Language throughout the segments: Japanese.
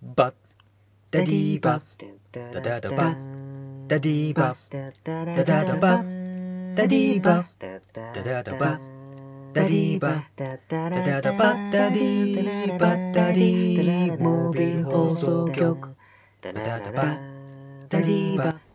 バダディバ。ダダダバ。ダディバ。ダダダバ。ダディバ。ダダダバ。ダディバ。ダダダバ。ダディバ。ダディモービル放送局ダダダバ。ダディバ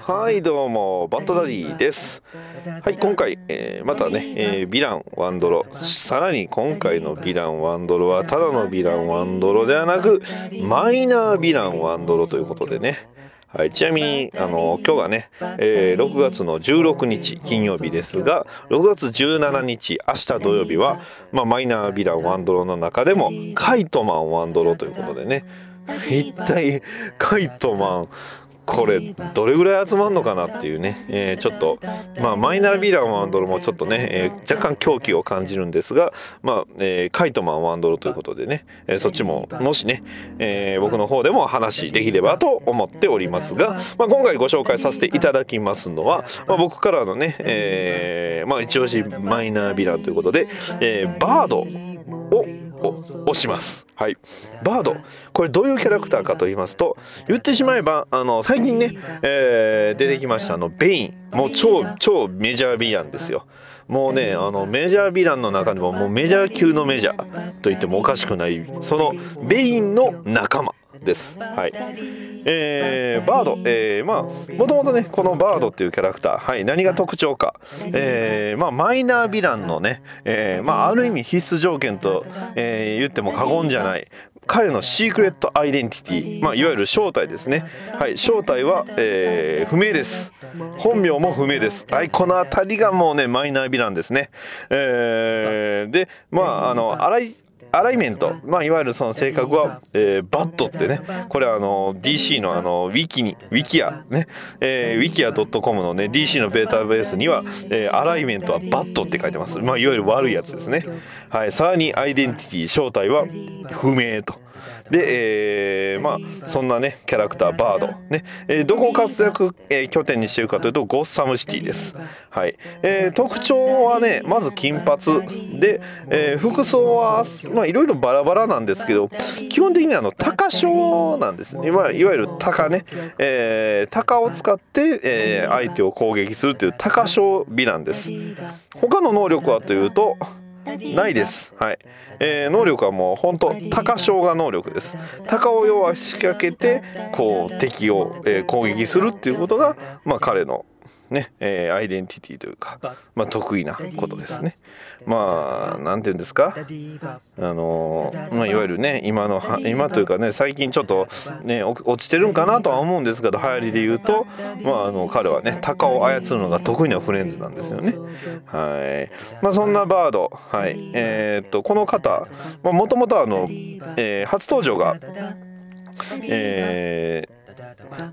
はいどうもバッドダディです。はい今回、えーまたね、えーヴィランワンドロさらに今回のヴィランワンドロはただのヴィランワンドロではなくマイナーヴィランワンドロということでね。はい、ちなみにあの今日がね、えー6月の16日金曜日ですが6月17日明日土曜日は、まあ、マイナーヴィランワンドロの中でもカイトマンワンドロということでね。一体カイトマンこれどれぐらい集まるのかなっていうね、えーちょっとまあマイナーヴィランワンドロもちょっとね、えー若干狂気を感じるんですがまあ、えーカイトマンワンドロということでね、えーそっちももしね、えー僕の方でも話できればと思っておりますが、まあ、今回ご紹介させていただきますのは、まあ、僕からのね、えーまあ一押しマイナーヴィランということで、えーバードを押します。はい。バード。これどういうキャラクターかと言いますと、言ってしまえば、あの、最近ね、えー出てきました、あの、ベイン。もう超、超メジャーヴィランですよ。もうね、あの、メジャーヴィランの中でも、もうメジャー級のメジャーと言ってもおかしくない、その、ベインの仲間。です。はい。えーバード、えーまあもともとねこのバードっていうキャラクター、はい、何が特徴か、えーまあマイナーヴィランのね、えーまあある意味必須条件と、えー言っても過言じゃない。彼のシークレットアイデンティティ、まあ、いわゆる正体ですね。はい、正体は、えー不明です。本名も不明です。はい、この辺りがもうね、マイナーヴィランですね。えーで、まあ、あの、荒い、アライメント、まあ、いわゆるその性格は、えーバットってねこれはあの DC のあのウィキにウィキアね、えー、ウィキア .com のね DC のベータベースには、えーアライメントはバットって書いてます、まあ、いわゆる悪いやつですね、はい、さらにアイデンティティ正体は不明と。で、えーまあそんなねキャラクターバードね、えーどこを活躍、えー拠点にしているかというとゴッサムシティです。はい、えー特徴はねまず金髪。で、えー服装はまあいろいろバラバラなんですけど基本的にはあの鷹章なんです。ね、まあ、いわゆる鷹ね、えー鷹を使って、えー相手を攻撃するという鷹章美なんです。他の能力はというとないです。はい。えー能力はもう本当鷹将が能力です。高を要は仕掛けてこう敵を、えー攻撃するっていうことがまあ彼のね、えーアイデンティティというか、まあ、得意なことですね。まあなんていうんですか？あのーまあ、いわゆるね今のは今というかね最近ちょっとねお落ちてるんかなとは思うんですけど流行りで言うと、まあ、あの彼はね鷹を操るのが得意なフレンズなんですよね。はいまあ、そんなバード、はいえーっとこの方もともとあの、えー初登場が、えー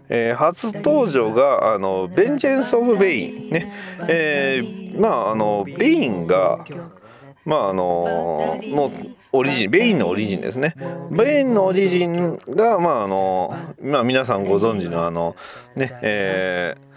えー初登場があのベンジェンス・オブ・ベインね、えーまああのベインがまああののオリジンベインのオリジンですね。ベインのオリジンがまああのまあ皆さんご存知のあのねえー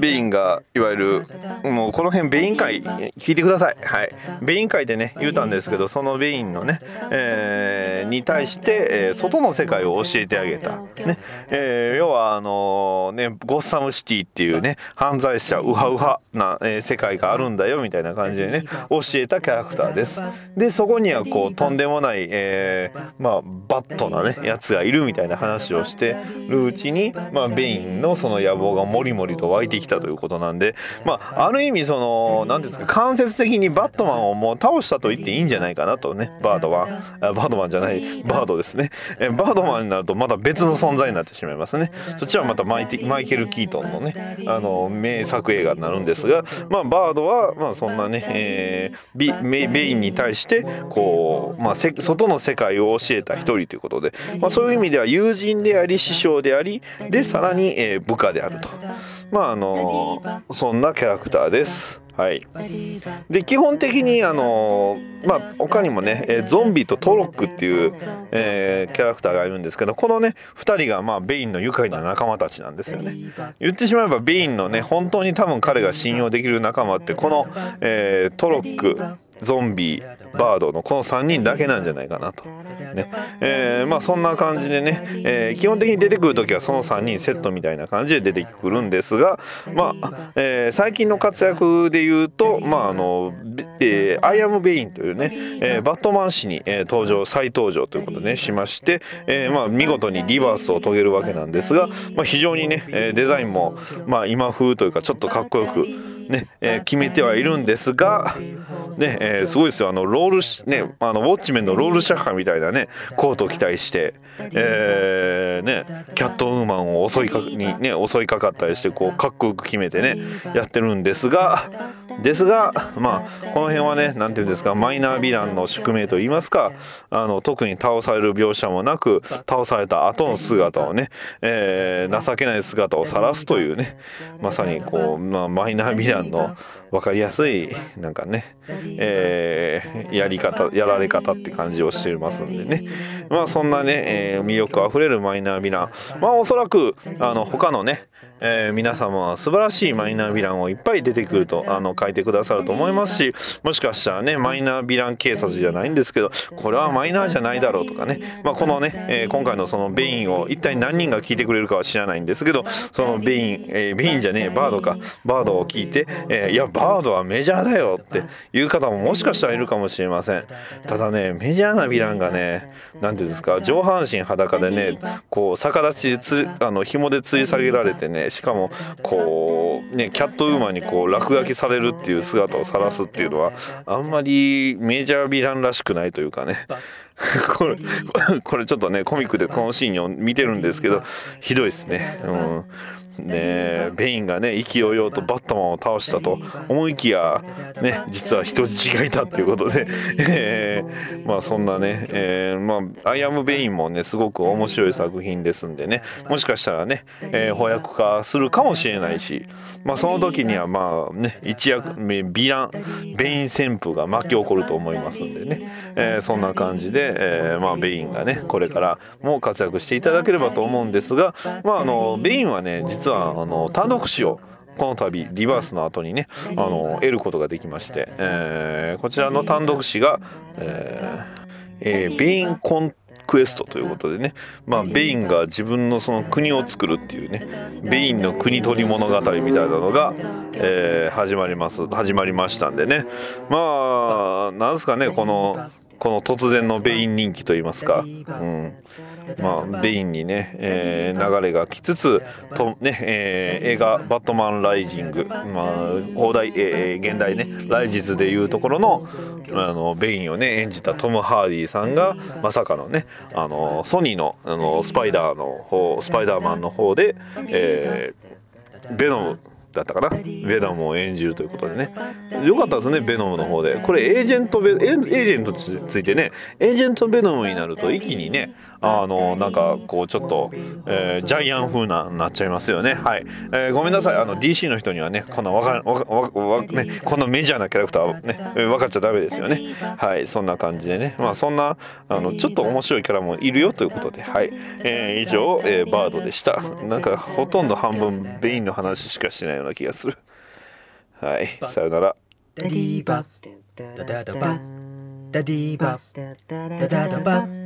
ベインがいわゆるもうこの辺ベイン会聞いてください。はい。ベイン会でね言うたんですけどそのベインのね、えーに対して、えー外の世界を教えてあげた。ね、えー要はあのねゴッサムシティっていうね犯罪者ウハウハな、えー世界があるんだよみたいな感じでね教えたキャラクターです。でそこにはこうとんでもない、えーまあバットなねやつがいるみたいな話をしてるうちに、まあ、ベインのその野望がもりもりと湧いてきたということなんで、まあ、ある意味その何ですか間接的にバットマンをもう倒したと言っていいんじゃないかなとねバードマンあバードマンじゃないバードですね。えバードマンになるとまた別の存在になってしまいますね。そっちはまたマイティマイケル・キートンのねあの名作映画になるんですが、まあ、バードはまあそんなね、えービメベインに対してこう、まあ、せ外の世界を教えた一人ということで、まあ、そういう意味では友人であり師匠でありでさらに、えー部下であるとまああのそんなキャラクターです。はい、で基本的にあのまあ他にもねえーゾンビとトロックっていう、えーキャラクターがいるんですけどこのね2人がまあベインの愉快な仲間たちなんですよね言ってしまえばベインのね本当に多分彼が信用できる仲間ってこの、えートロックゾンビバードのこの3人だけなんじゃないかなと。ねえーまあ、そんな感じでね、えー基本的に出てくる時はその3人セットみたいな感じで出てくるんですが、まあえー最近の活躍で言うと、まああのえー I Am Bane というね、えーバットマン誌に、えー登場再登場ということでねしまして、えーまあ、見事にリバースを遂げるわけなんですが、まあ、非常にね、えーデザインも、まあ、今風というかちょっとかっこよくね、えー決めてはいるんですが、ね、えーすごいですよ。あの、ロール、ね、あの、ウォッチメンのロールシャッハみたいなね、コートを期待して、えーね、キャットウーマンを襲いか、にね、襲いかかったりして、こう、かっこよく決めてね、やってるんですが、ですが、まあ、この辺はね、なんていうんですか、マイナーヴィランの宿命といいますか、あの、特に倒される描写もなく、倒された後の姿をね、えー情けない姿を晒すというね、まさにこう、まあ、マイナーヴィランの分かりやすい、なんかね、えーやり方、やられ方って感じをしてますんでね。まあ、そんなね、えー魅力あふれるマイナーヴィラン。まあ、おそらく、あの、他のね、えー皆様は素晴らしいマイナーヴィランをいっぱい出てくるとあの書いてくださると思いますしもしかしたらねマイナーヴィラン警察じゃないんですけどこれはマイナーじゃないだろうとかね、まあ、このね、えー今回のそのベインを一体何人が聞いてくれるかは知らないんですけどそのベイン、えーベインじゃねえバードか。バードを聞いて、えーいやバードはメジャーだよっていう方ももしかしたらいるかもしれません。ただねメジャーなヴィランがねなんていうんですか上半身裸でねこう逆立ちでつあの紐で吊り下げられてねしかもこうねキャットウーマンにこう落書きされるっていう姿を晒すっていうのはあんまりメジャーヴィランらしくないというかね これこれちょっとねコミックでこのシーンを見てるんですけどひどいっすね。うんねえベインがね意気揚々とバットマンを倒したと思いきやね実は人質がいたっていうことで、えー まあそんなね、えーまあ「アイアム・ベイン」もねすごく面白い作品ですんでねもしかしたらね、えー翻訳化するかもしれないしまあその時にはまあね一躍めヴィランベイン旋風が巻き起こると思いますんでね、えーそんな感じで、えーまあベインがねこれからも活躍していただければと思うんですがまああのベインはね実はあの単独誌をこの度リバースの後にねあの得ることができまして、えーこちらの単独誌が、えーえーベインコンクエストということでね、まあ、ベインが自分のその国を作るっていうねベインの国取り物語みたいなのが、えー始まります始まりましたんでね。まあなんですかねこのこの突然のベイン人気といいますか、うん、まあベインにね、えー流れが来つつとね、えー映画「バットマンライジング」まあ邦題、えー原題ね Rises でいうところのあのベインをね演じたトム・ハーディーさんがまさかのねあのソニーのあのスパイダーの方スパイダーマンの方で、えーベノムだったかな？ベノムを演じるということでね。よかったですねベノムの方で。これエージェントベエージェントについてねエージェントベノムになると一気にねあのなんかこうちょっと、えージャイアン風ななっちゃいますよね。はい、えーごめんなさい。あの DC の人にはねこんなわかわかわかわねこんなメジャーなキャラクターをねえー分かっちゃダメですよね。はい。そんな感じでね。まあそんなあのちょっと面白いキャラもいるよということで。はい、えー以上、えーバードでした。なんかほとんど半分ベインの話しかしてないような気がする。はい。さよなら。ダディバダダダバダディバダダダバ